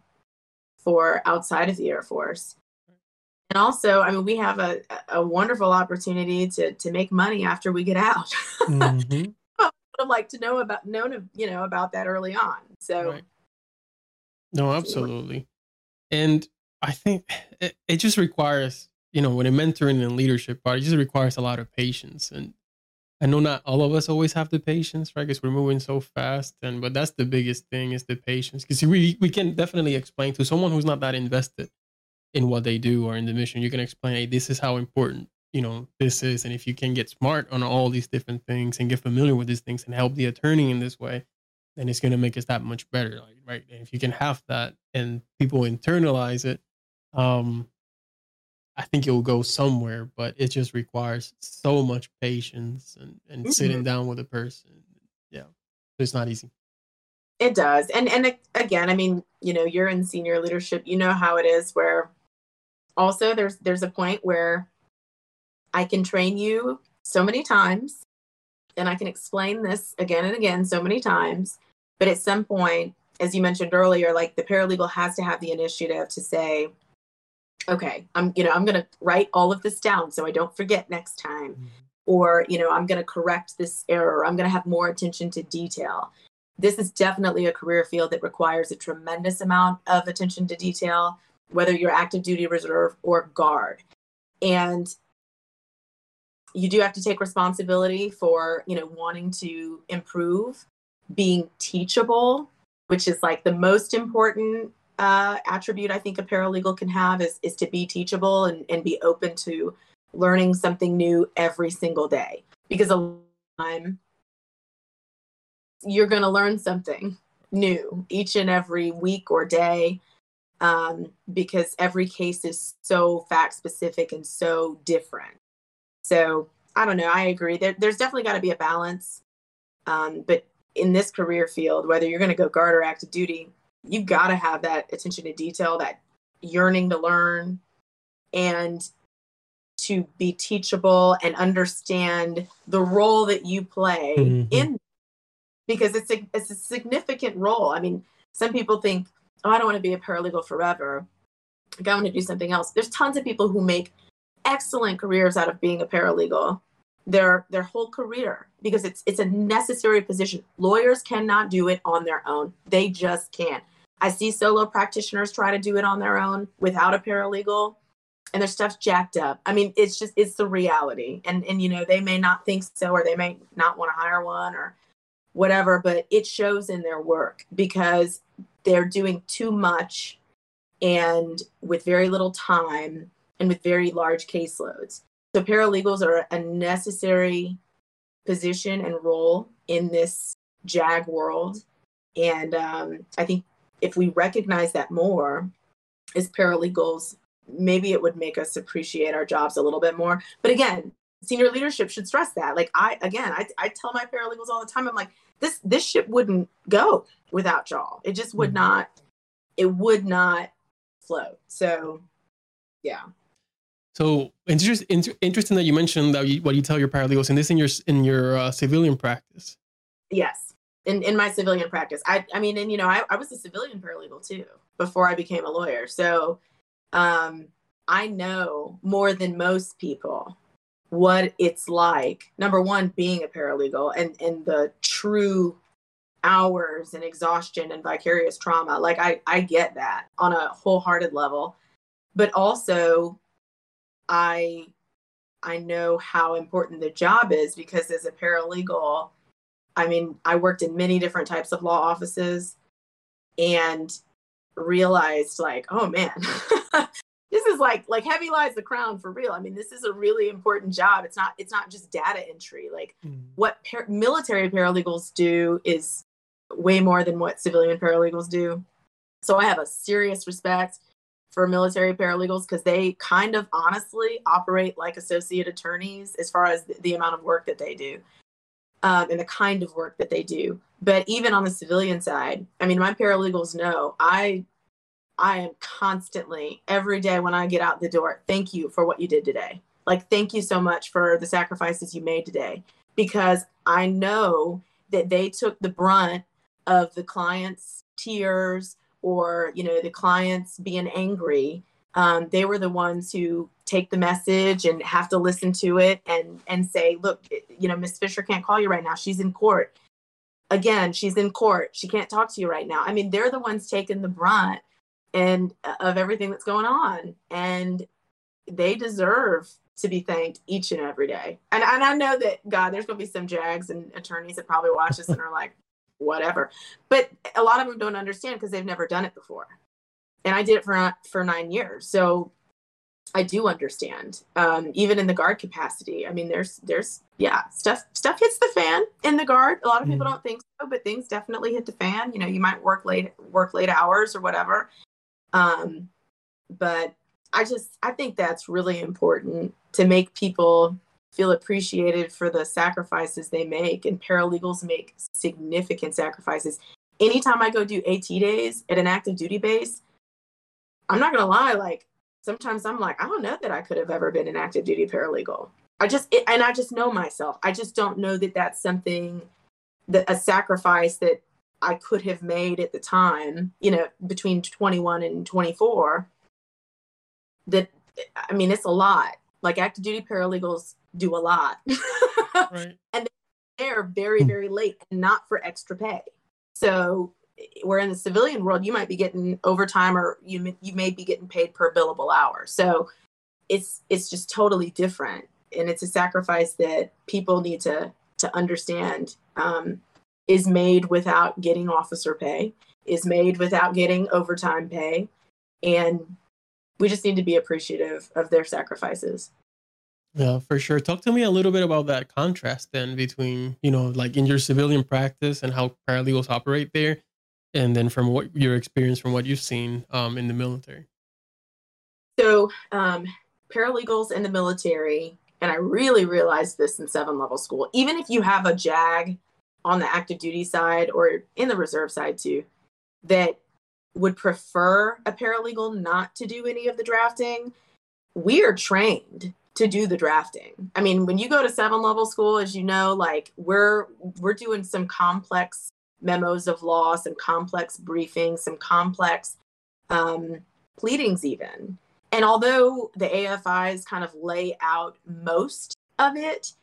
for outside of the Air Force and also i mean we have a, a wonderful opportunity to to make money after we get out mm-hmm. *laughs* i would like to know about known you know about that early on so right. no absolutely and i think it, it just requires you know when a mentoring and leadership part it just requires a lot of patience and I know not all of us always have the patience, right? Because we're moving so fast, and but that's the biggest thing is the patience. Because we we can definitely explain to someone who's not that invested in what they do or in the mission. You can explain, hey, this is how important you know this is, and if you can get smart on all these different things and get familiar with these things and help the attorney in this way, then it's going to make us that much better, right? And if you can have that and people internalize it, um, I think it will go somewhere, but it just requires so much patience and, and mm-hmm. sitting down with a person. Yeah. It's not easy. It does. And and again, I mean, you know, you're in senior leadership, you know how it is where also there's there's a point where I can train you so many times and I can explain this again and again so many times, but at some point as you mentioned earlier, like the paralegal has to have the initiative to say, okay i'm you know i'm going to write all of this down so i don't forget next time mm-hmm. or you know i'm going to correct this error. I'm going to have more attention to detail. This is definitely a career field that requires a tremendous amount of attention to detail whether you're active duty reserve or guard and you do have to take responsibility for you know wanting to improve being teachable which is like the most important uh, attribute I think a paralegal can have is is to be teachable and, and be open to learning something new every single day. Because a time you're going to learn something new each and every week or day um, because every case is so fact specific and so different. So I don't know. I agree. There, there's definitely got to be a balance. Um, but in this career field, whether you're going to go guard or active duty, you've got to have that attention to detail, that yearning to learn, and to be teachable and understand the role that you play mm-hmm. in because it's a it's a significant role. I mean, some people think, "Oh, I don't want to be a paralegal forever. Like, I want to do something else." There's tons of people who make excellent careers out of being a paralegal their their whole career because it's it's a necessary position. Lawyers cannot do it on their own. They just can't. I see solo practitioners try to do it on their own without a paralegal and their stuff's jacked up. I mean, it's just it's the reality. And and you know, they may not think so or they may not want to hire one or whatever, but it shows in their work because they're doing too much and with very little time and with very large caseloads. So paralegals are a necessary position and role in this JAG world. And um, I think if we recognize that more as paralegals, maybe it would make us appreciate our jobs a little bit more. But again, senior leadership should stress that. Like I, again, I, I tell my paralegals all the time, I'm like, this, this ship wouldn't go without y'all. It just would mm-hmm. not, it would not float. So yeah. So inter- interesting that you mentioned that you, what you tell your paralegals, and this in your in your uh, civilian practice. Yes, in, in my civilian practice. I, I mean, and you know, I, I was a civilian paralegal too before I became a lawyer. So um, I know more than most people what it's like. Number one, being a paralegal and, and the true hours and exhaustion and vicarious trauma. Like I, I get that on a wholehearted level. But also I I know how important the job is because as a paralegal, I mean, I worked in many different types of law offices and realized like, oh man, *laughs* this is like like heavy lies the crown for real. I mean, this is a really important job. It's not it's not just data entry. Like mm. what par- military paralegals do is way more than what civilian paralegals do. So I have a serious respect for military paralegals because they kind of honestly operate like associate attorneys as far as the, the amount of work that they do um, and the kind of work that they do. But even on the civilian side, I mean, my paralegals know I I am constantly every day when I get out the door, thank you for what you did today. Like, thank you so much for the sacrifices you made today, because I know that they took the brunt of the client's tears or you know the clients being angry. Um, they were the ones who take the message and have to listen to it and and say look you know miss fisher can't call you right now. She's in court. Again she's in court. She can't talk to you right now. I mean they're the ones taking the brunt and uh, of everything that's going on and they deserve to be thanked each and every day. And, and I know that, God, there's going to be some JAGs and attorneys that probably watch this and are like, whatever. But a lot of them don't understand because they've never done it before. And I did it for, for nine years. So I do understand, um, even in the guard capacity. I mean, there's, there's, yeah, stuff, stuff hits the fan in the guard. A lot of people mm. don't think so, but things definitely hit the fan. You know, you might work late, work late hours or whatever. Um, but I just I think that's really important to make people feel appreciated for the sacrifices they make and paralegals make significant sacrifices. Anytime I go do AT days at an active duty base, I'm not to lie like sometimes I'm like I don't know that I could have ever been an active duty paralegal. I just it, and I just know myself. I just don't know that that's something that a sacrifice that I could have made at the time, you know, between 21 and 24 that I mean, it's a lot. Like active duty paralegals do a lot. *laughs* right. And they're very, hmm. very late and not for extra pay. So where in the civilian world, you might be getting overtime or you, you may be getting paid per billable hour. So it's, it's just totally different. And it's a sacrifice that people need to, to understand um, is made without getting officer pay, is made without getting overtime pay. And we just need to be appreciative of their sacrifices. Yeah, for sure. Talk to me a little bit about that contrast then between, you know, like in your civilian practice and how paralegals operate there, and then from what your experience from what you've seen um, in the military. So, um, paralegals in the military, and I really realized this in seven level school, even if you have a JAG on the active duty side or in the reserve side too, that would prefer a paralegal not to do any of the drafting, we are trained to do the drafting. I mean, when you go to seven level school, as you know, like we're we're doing some complex memos of law, some complex briefings, some complex um, pleadings, even. And although the AFIs kind of lay out most of it,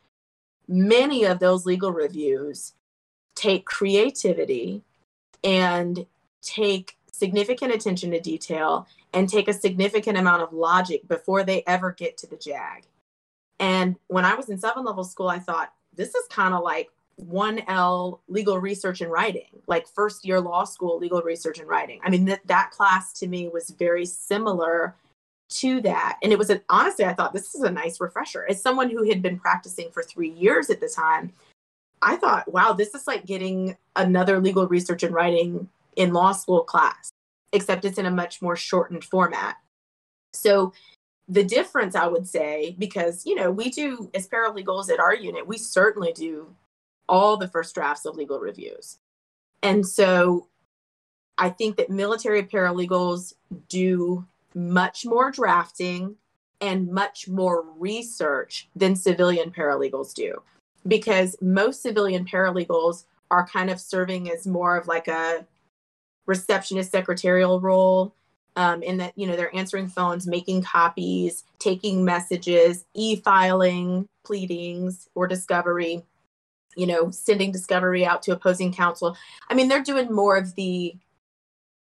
many of those legal reviews take creativity and take significant attention to detail and take a significant amount of logic before they ever get to the JAG. And when I was in seven level school, I thought, this is kind of like 1L legal research and writing, like first year law school legal research and writing. I mean, that, that class to me was very similar to that. And it was, a, honestly, I thought this is a nice refresher. As someone who had been practicing for three years at the time, I thought, wow, this is like getting another legal research and writing in law school class, except it's in a much more shortened format. So the difference I would say, because you know, we do as paralegals at our unit, we certainly do all the first drafts of legal reviews. And so I think that military paralegals do much more drafting and much more research than civilian paralegals do because most civilian paralegals are kind of serving as more of like a receptionist secretarial role um, in that you know they're answering phones making copies taking messages e-filing pleadings or discovery you know sending discovery out to opposing counsel. I mean they're doing more of the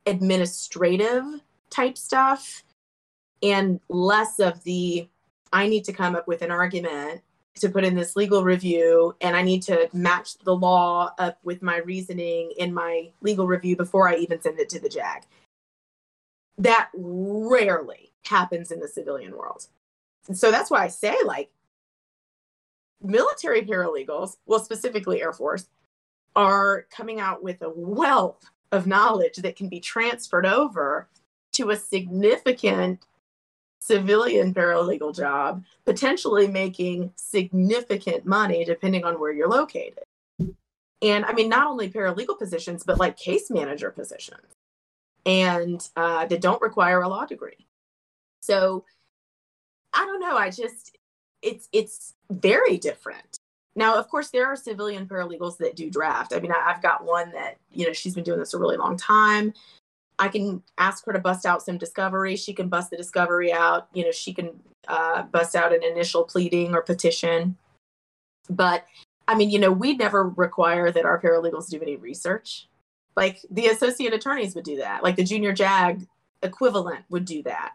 administrative type stuff and less of the i need to come up with an argument to put in this legal review and I need to match the law up with my reasoning in my legal review before I even send it to the JAG. That rarely happens in the civilian world. And so that's why I say, like, military paralegals, well, specifically Air Force, are coming out with a wealth of knowledge that can be transferred over to a significant civilian paralegal job, potentially making significant money depending on where you're located. And I mean, not only paralegal positions, but like case manager positions, and uh, that don't require a law degree. So I don't know. I just it's it's very different. Now, of course, there are civilian paralegals that do draft. I mean, I, I've got one that you know she's been doing this a really long time. I can ask her to bust out some discovery. She can bust the discovery out. You know, she can uh, bust out an initial pleading or petition. But I mean, you know, we never require that our paralegals do any research. Like the associate attorneys would do that, like the junior JAG equivalent would do that.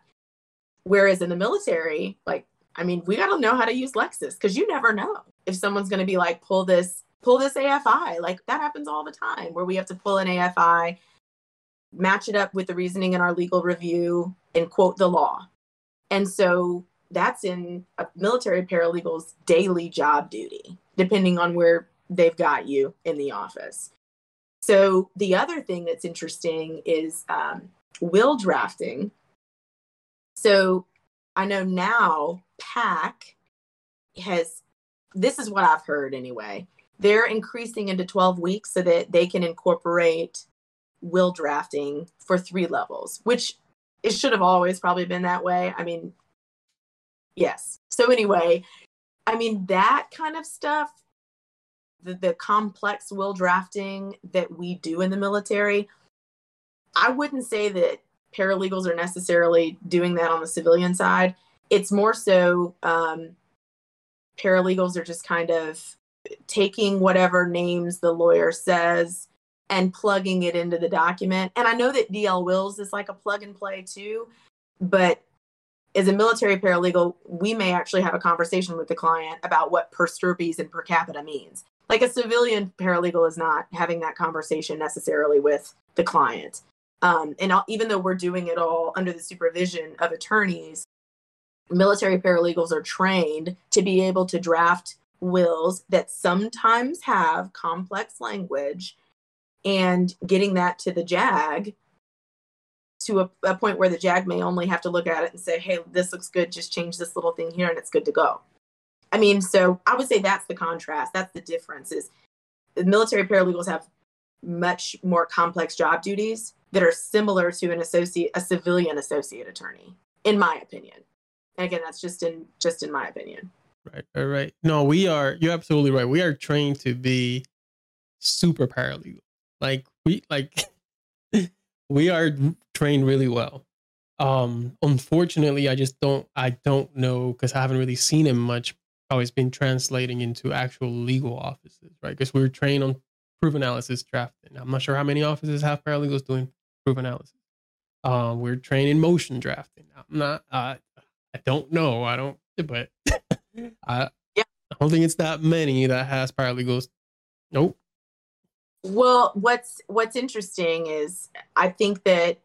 Whereas in the military, like I mean, we got to know how to use Lexis because you never know if someone's going to be like, pull this, pull this AFI. Like that happens all the time where we have to pull an AFI, match it up with the reasoning in our legal review, and quote the law. And so that's in a military paralegal's daily job duty, depending on where they've got you in the office. So the other thing that's interesting is um, will drafting. So I know now PAC has, this is what I've heard anyway. They're increasing into 12 weeks so that they can incorporate will drafting for three levels, which it should have always probably been that way. I mean, yes. So, anyway, I mean, that kind of stuff, the, the complex will drafting that we do in the military, I wouldn't say that paralegals are necessarily doing that on the civilian side. It's more so um, paralegals are just kind of taking whatever names the lawyer says and plugging it into the document. And I know that DL Wills is like a plug and play too, but as a military paralegal, we may actually have a conversation with the client about what per stirpes and per capita means. Like a civilian paralegal is not having that conversation necessarily with the client. Um, and even though we're doing it all under the supervision of attorneys, military paralegals are trained to be able to draft wills that sometimes have complex language and getting that to the JAG to a, a, point where the JAG may only have to look at it and say, hey, this looks good, just change this little thing here and it's good to go. I mean, so I would say that's the contrast. That's the difference is the military paralegals have much more complex job duties that are similar to an associate a civilian associate attorney, in my opinion. And again, that's just in just in my opinion. Right, right, right. No, we are you're absolutely right. We are trained to be super paralegal like we like *laughs* we are trained really well. Um, unfortunately, I just don't I don't know because I haven't really seen him much how it's been translating into actual legal offices, right? Because we're trained on proof analysis drafting. I'm not sure how many offices have paralegals doing proof analysis. Um, we're trained in motion drafting. I'm not. Uh, I don't know. I don't. But *laughs* I. Yeah. I don't think it's that many that has paralegals. Nope. Well, what's what's interesting is I think that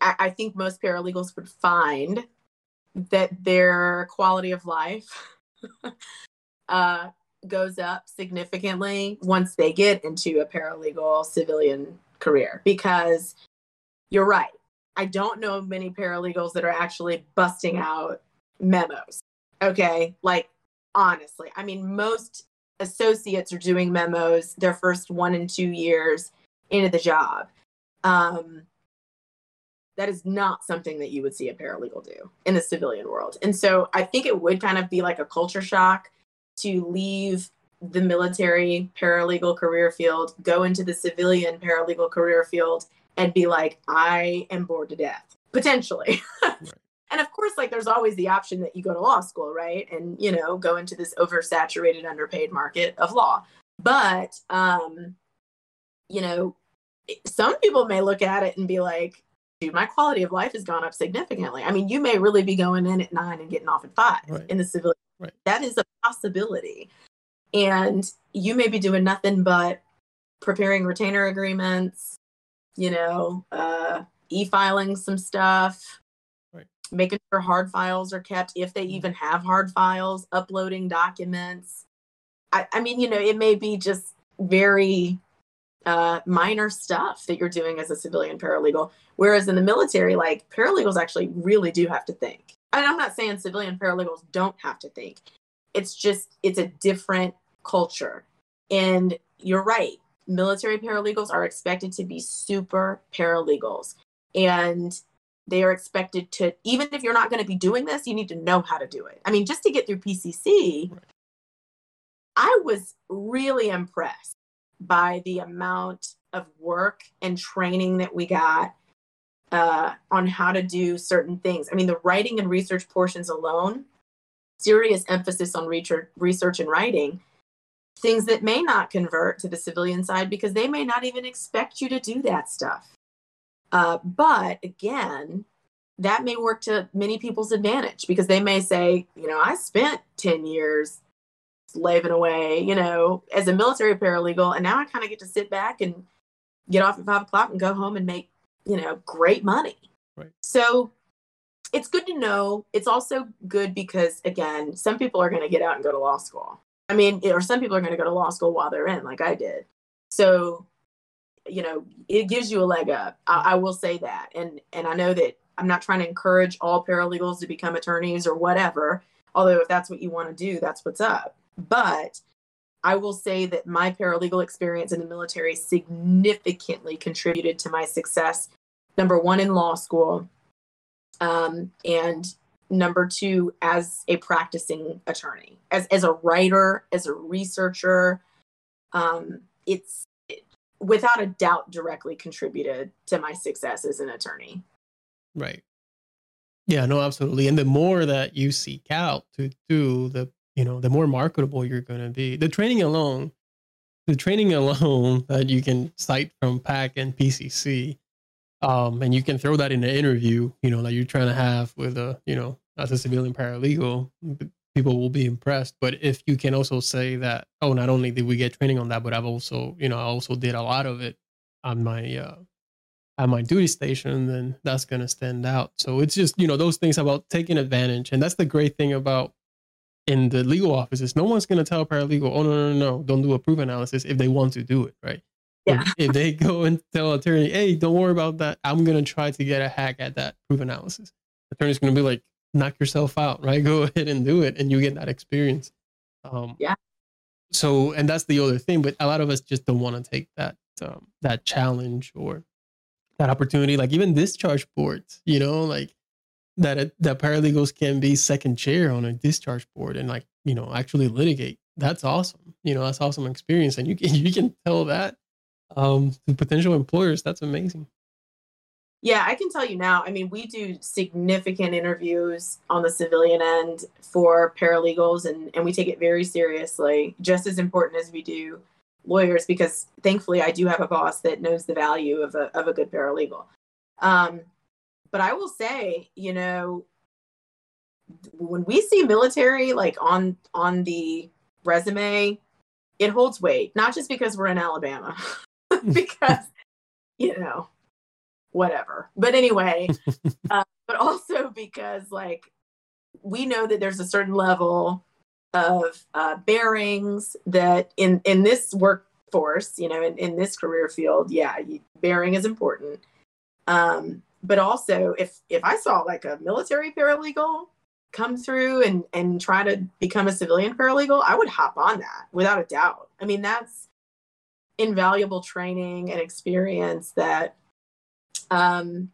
I, I think most paralegals would find that their quality of life *laughs* uh, goes up significantly once they get into a paralegal civilian career because you're right. I don't know many paralegals that are actually busting out memos. Okay. Like, honestly, I mean, most associates are doing memos their first one and two years into the job. Um, that is not something that you would see a paralegal do in the civilian world. And so I think it would kind of be like a culture shock to leave the military paralegal career field, go into the civilian paralegal career field, and be like, I am bored to death, potentially. *laughs* right and of course like there's always the option that you go to law school right and you know go into this oversaturated underpaid market of law but um you know some people may look at it and be like dude my quality of life has gone up significantly i mean you may really be going in at nine and getting off at five right. in the civil right. that is a possibility and you may be doing nothing but preparing retainer agreements you know uh e-filing some stuff making sure hard files are kept if they mm. even have hard files, uploading documents. I, I mean, you know, it may be just very uh, minor stuff that you're doing as a civilian paralegal. Whereas in the military, like paralegals actually really do have to think. And I'm not saying civilian paralegals don't have to think. It's just, it's a different culture. And you're right. Military paralegals are expected to be super paralegals. And they are expected to even if you're not going to be doing this you need to know how to do it. I mean just to get through pcc i was really impressed by the amount of work and training that we got uh, on how to do certain things. I mean the writing and research portions alone serious emphasis on research, research and writing things that may not convert to the civilian side because they may not even expect you to do that stuff uh, but again, that may work to many people's advantage because they may say, you know, I spent 10 years slaving away, you know, as a military paralegal, and now I kind of get to sit back and get off at five o'clock and go home and make, you know, great money. Right. So it's good to know. It's also good because, again, some people are going to get out and go to law school. I mean, or some people are going to go to law school while they're in, like I did. So, you know, it gives you a leg up. I, I will say that, and and I know that I'm not trying to encourage all paralegals to become attorneys or whatever. Although, if that's what you want to do, that's what's up. But I will say that my paralegal experience in the military significantly contributed to my success. Number one, in law school, um, and number two as a practicing attorney as, as a writer as a researcher um, it's it, without a doubt directly contributed to my success as an attorney. Right. Yeah no absolutely. And the more that you seek out to do the you know the more marketable you're going to be. The training alone the training *laughs* alone that you can cite from pac and pcc um, and you can throw that in an interview, you know, that you're trying to have with a, you know, as a civilian paralegal, people will be impressed. But if you can also say that, oh, not only did we get training on that, but I've also, you know, I also did a lot of it on my uh, at my duty station, then that's gonna stand out. So it's just, you know, those things about taking advantage, and that's the great thing about in the legal offices. No one's gonna tell a paralegal, oh no, no, no, no, don't do a proof analysis if they want to do it, right? Yeah. If, they go and tell attorney, hey, don't worry about that. I'm gonna try to get a hack at that proof analysis. Attorney's gonna be like, knock yourself out, *laughs* right? Go ahead and do it, and you get that experience. Um, yeah. So, and that's the other thing, but a lot of us just don't want to take that um, that challenge or that opportunity. Like even discharge boards, you know, like that that paralegals can be second chair on a discharge board and like you know actually litigate. That's awesome. You know, that's awesome experience, and you can *laughs* you can tell that um, to potential employers. That's amazing. Yeah, I can tell you now. I mean, we do significant interviews on the civilian end for paralegals, and, and we take it very seriously, just as important as we do lawyers, because thankfully I do have a boss that knows the value of a, of a good paralegal. Um, but I will say, you know, when we see military like on on the resume, it holds weight, not just because we're in Alabama, *laughs* because you know whatever. But anyway *laughs* uh, but also because like we know that there's a certain level of uh, bearings that in in this workforce you know in, in this career field yeah bearing is important. Um but also if if i saw like a military paralegal come through and and try to become a civilian paralegal i would hop on that without a doubt. I mean that's invaluable training and experience that um,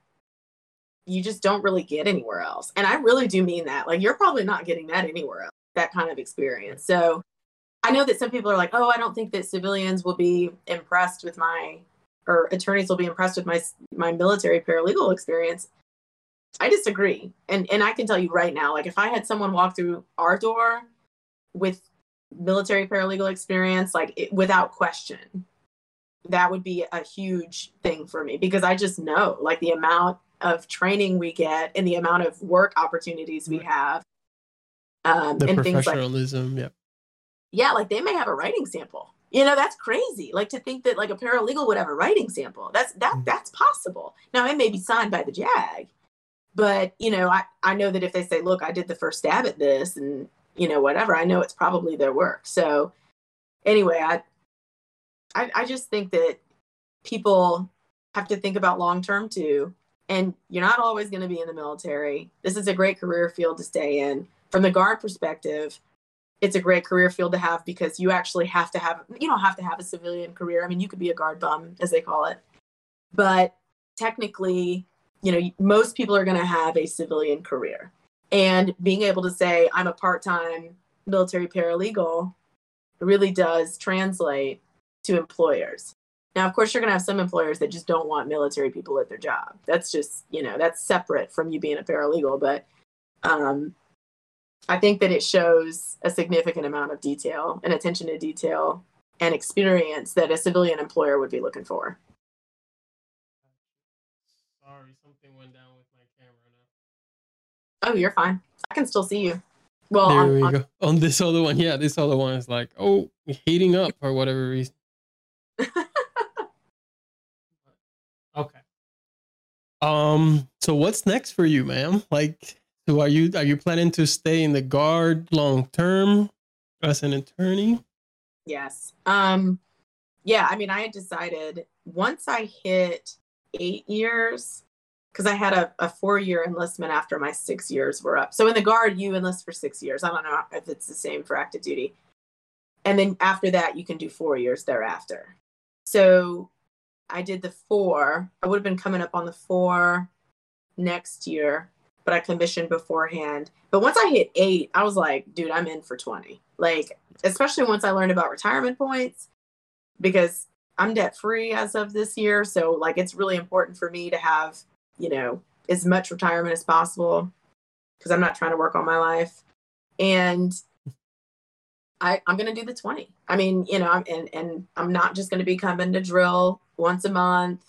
you just don't really get anywhere else. And I really do mean that. Like, you're probably not getting that anywhere else, that kind of experience. So I know that some people are like, oh, I don't think that civilians will be impressed with my, or attorneys will be impressed with my, my military paralegal experience. I disagree. And, and I can tell you right now, like, if I had someone walk through our door with military paralegal experience, like, it, without question, that would be a huge thing for me because I just know like the amount of training we get and the amount of work opportunities we have. Um, the and professionalism, like, yeah. Yeah, like they may have a writing sample. You know, that's crazy. Like to think that like a paralegal would have a writing sample. That's that mm. that's possible. Now it may be signed by the JAG, but you know, I, I know that if they say, look, I did the first stab at this and you know, whatever, I know it's probably their work. So anyway, I I, I just think that people have to think about long term too. And you're not always going to be in the military. This is a great career field to stay in. From the guard perspective, it's a great career field to have because you actually have to have you don't have to have a civilian career. I mean, you could be a guard bum as they call it. But technically, you know, most people are going to have a civilian career. And being able to say I'm a part-time military paralegal really does translate to employers. Now, of course, you're going to have some employers that just don't want military people at their job. That's just, you know, that's separate from you being a paralegal. But um, I think that it shows a significant amount of detail and attention to detail and experience that a civilian employer would be looking for. Sorry, something went down with my camera Oh, you're fine. I can still see you. Well, there on, we on- go. On this other one, yeah, this other one is like, oh, heating up for whatever reason. Okay. Um. So what's next for you, ma'am? Like, so are you are you planning to stay in the guard long term as an attorney? Yes. Um yeah, I mean I had decided once I hit eight years, because I had a, a four year enlistment after my six years were up. So in the guard you enlist for six years. I don't know if it's the same for active duty. And then after that you can do four years thereafter. So I did the four. I would have been coming up on the four next year, but I commissioned beforehand. But once I hit eight, I was like, dude, I'm in for 20. Like, especially once I learned about retirement points, because I'm debt free as of this year. So, like, it's really important for me to have, you know, as much retirement as possible because I'm not trying to work all my life. And I, I'm going to do the 20. I mean, you know, and, and I'm not just going to be coming to drill once a month,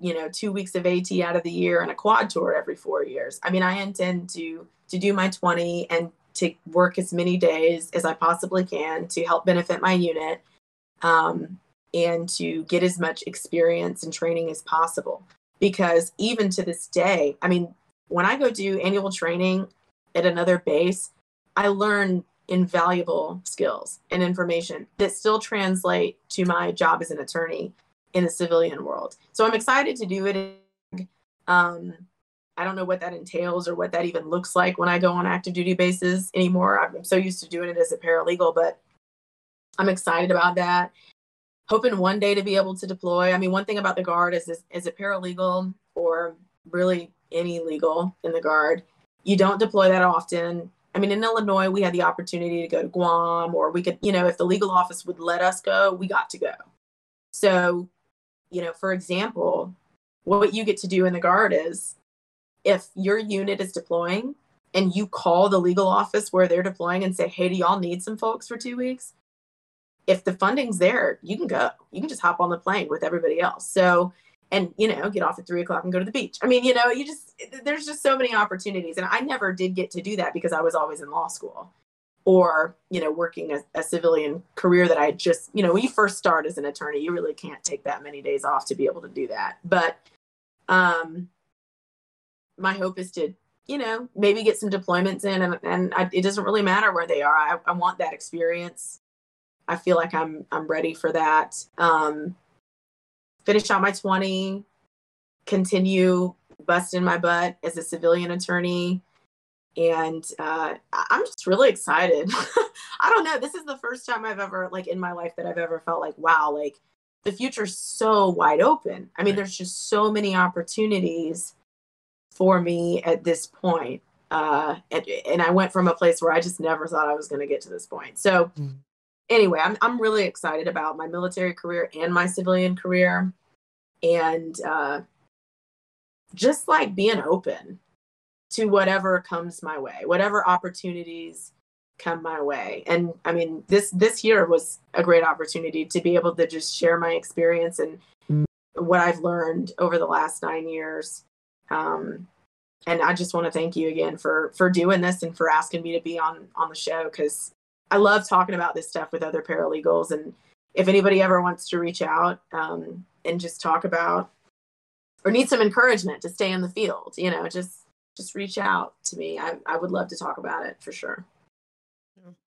you know, two weeks of AT out of the year and a quad tour every four years. I mean, I intend to, to do my 20 and to work as many days as I possibly can to help benefit my unit um, and to get as much experience and training as possible. Because even to this day, I mean, when I go do annual training at another base, I learn invaluable skills and information that still translate to my job as an attorney in the civilian world. So I'm excited to do it. Um, I don't know what that entails or what that even looks like when I go on active duty bases anymore. I'm so used to doing it as a paralegal, but I'm excited about that. Hoping one day to be able to deploy. I mean, one thing about the guard is, is as a paralegal or really any legal in the guard, you don't deploy that often. I mean, in Illinois, we had the opportunity to go to Guam, or we could, you know, if the legal office would let us go, we got to go. So, you know, for example, what you get to do in the guard is if your unit is deploying and you call the legal office where they're deploying and say, hey, do y'all need some folks for two weeks? If the funding's there, you can go. You can just hop on the plane with everybody else. So, and you know, get off at three o'clock and go to the beach. I mean, you know, you just there's just so many opportunities. And I never did get to do that because I was always in law school or, you know, working a, a civilian career that I just, you know, when you first start as an attorney, you really can't take that many days off to be able to do that. But um my hope is to you know maybe get some deployments in and, and I, it doesn't really matter where they are I, I want that experience i feel like i'm i'm ready for that um finish out my 20 continue busting my butt as a civilian attorney and uh, i'm just really excited *laughs* i don't know this is the first time i've ever like in my life that i've ever felt like wow like the future's so wide open i mean Right. there's just so many opportunities for me at this point. Uh, and, and I went from a place where I just never thought I was going to get to this point. So, Mm. Anyway, I'm I'm really excited about my military career and my civilian career, and uh, just like being open to whatever comes my way, whatever opportunities come my way. And I mean, this this year was a great opportunity to be able to just share my experience and what I've learned over the last nine years um, and I just want to thank you again for for doing this and for asking me to be on on the show because I love talking about this stuff with other paralegals. And if anybody ever wants to reach out um, and just talk about or need some encouragement to stay in the field, you know, just just reach out to me. I, I would love to talk about it for sure.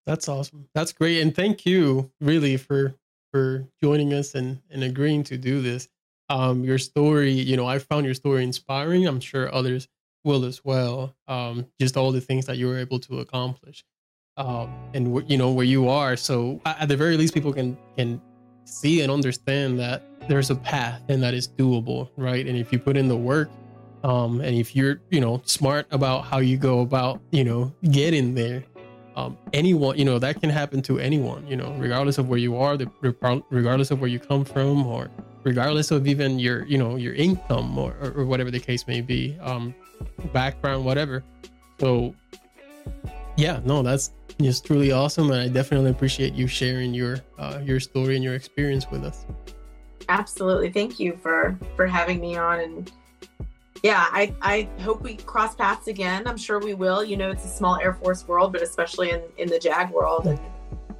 That's awesome. That's great. And thank you really for for joining us and, and agreeing to do this. Um, your story, you know, I found your story inspiring. I'm sure others will as well. Um, just all the things that you were able to accomplish. Um, and you know where you are. So at the very least, people can can see and understand that there's a path and that is doable, right? And if you put in the work, um, and if you're you know smart about how you go about you know getting there, um, anyone you know that can happen to anyone you know regardless of where you are regardless of where you come from or regardless of even your you know your income or, or whatever the case may be um background whatever so yeah no that's just truly awesome and i definitely appreciate you sharing your uh, your story and your experience with us Absolutely. Thank you for for having me on and yeah, I, I hope we cross paths again. I'm sure we will. You know, it's a small Air Force world, but especially in, in the JAG world. And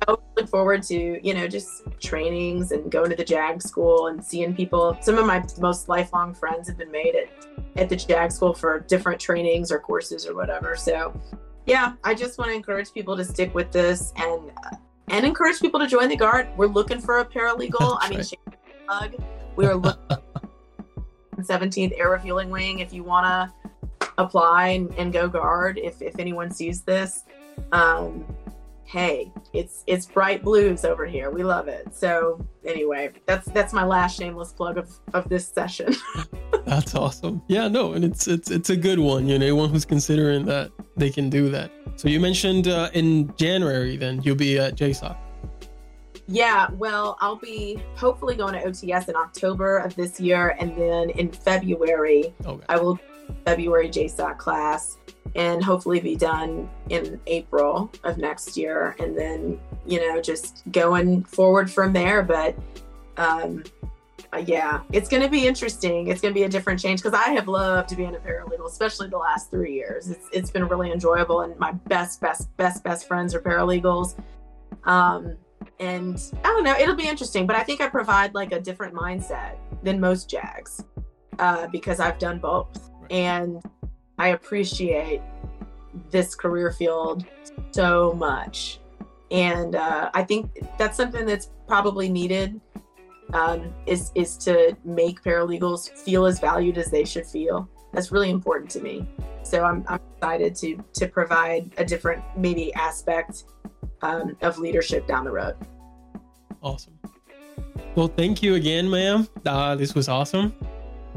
I look forward to, you know, just trainings and going to the JAG school and seeing people. Some of my most lifelong friends have been made at, at the JAG school for different trainings or courses or whatever. So, yeah, I just want to encourage people to stick with this and and encourage people to join the guard. We're looking for a paralegal. I mean, right. we are looking 17th Air Refueling Wing if you want to apply and, and, go guard if, if anyone sees this. Um, hey, it's it's bright blues over here. We love it. So anyway, that's that's my last shameless plug of, of this session. *laughs* that's awesome. Yeah, no, and it's it's it's a good one. You know, anyone who's considering that they can do that. So you mentioned uh, in January, then you'll be at JASOC. Yeah, well, I'll be hopefully going to OTS in October of this year, and then in February, okay. I will February JASOC class, and hopefully be done in April of next year, and then you know just going forward from there. But um, yeah, it's going to be interesting. It's going to be a different change because I have loved being a paralegal, especially the last three years. It's it's been really enjoyable, and my best, best, best, best friends are paralegals. Um, and I don't know, it'll be interesting. But I think I provide like a different mindset than most JAGs uh, because I've done both, and I appreciate this career field so much. And uh, I think that's something that's probably needed um, is is to make paralegals feel as valued as they should feel. That's really important to me. So I'm, I'm excited to to provide a different maybe aspect um, of leadership down the road. Awesome. Well, thank you again, ma'am. Uh, this was awesome,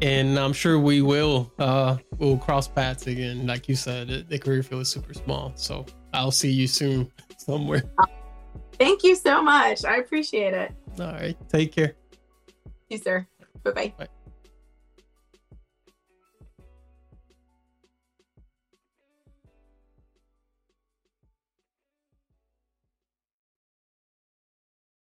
and I'm sure we will uh, we'll cross paths again. Like you said, the career field is super small, so I'll see you soon *laughs* somewhere. Thank you so much. I appreciate it. All right. Take care. You, sir. Bye-bye. bye bye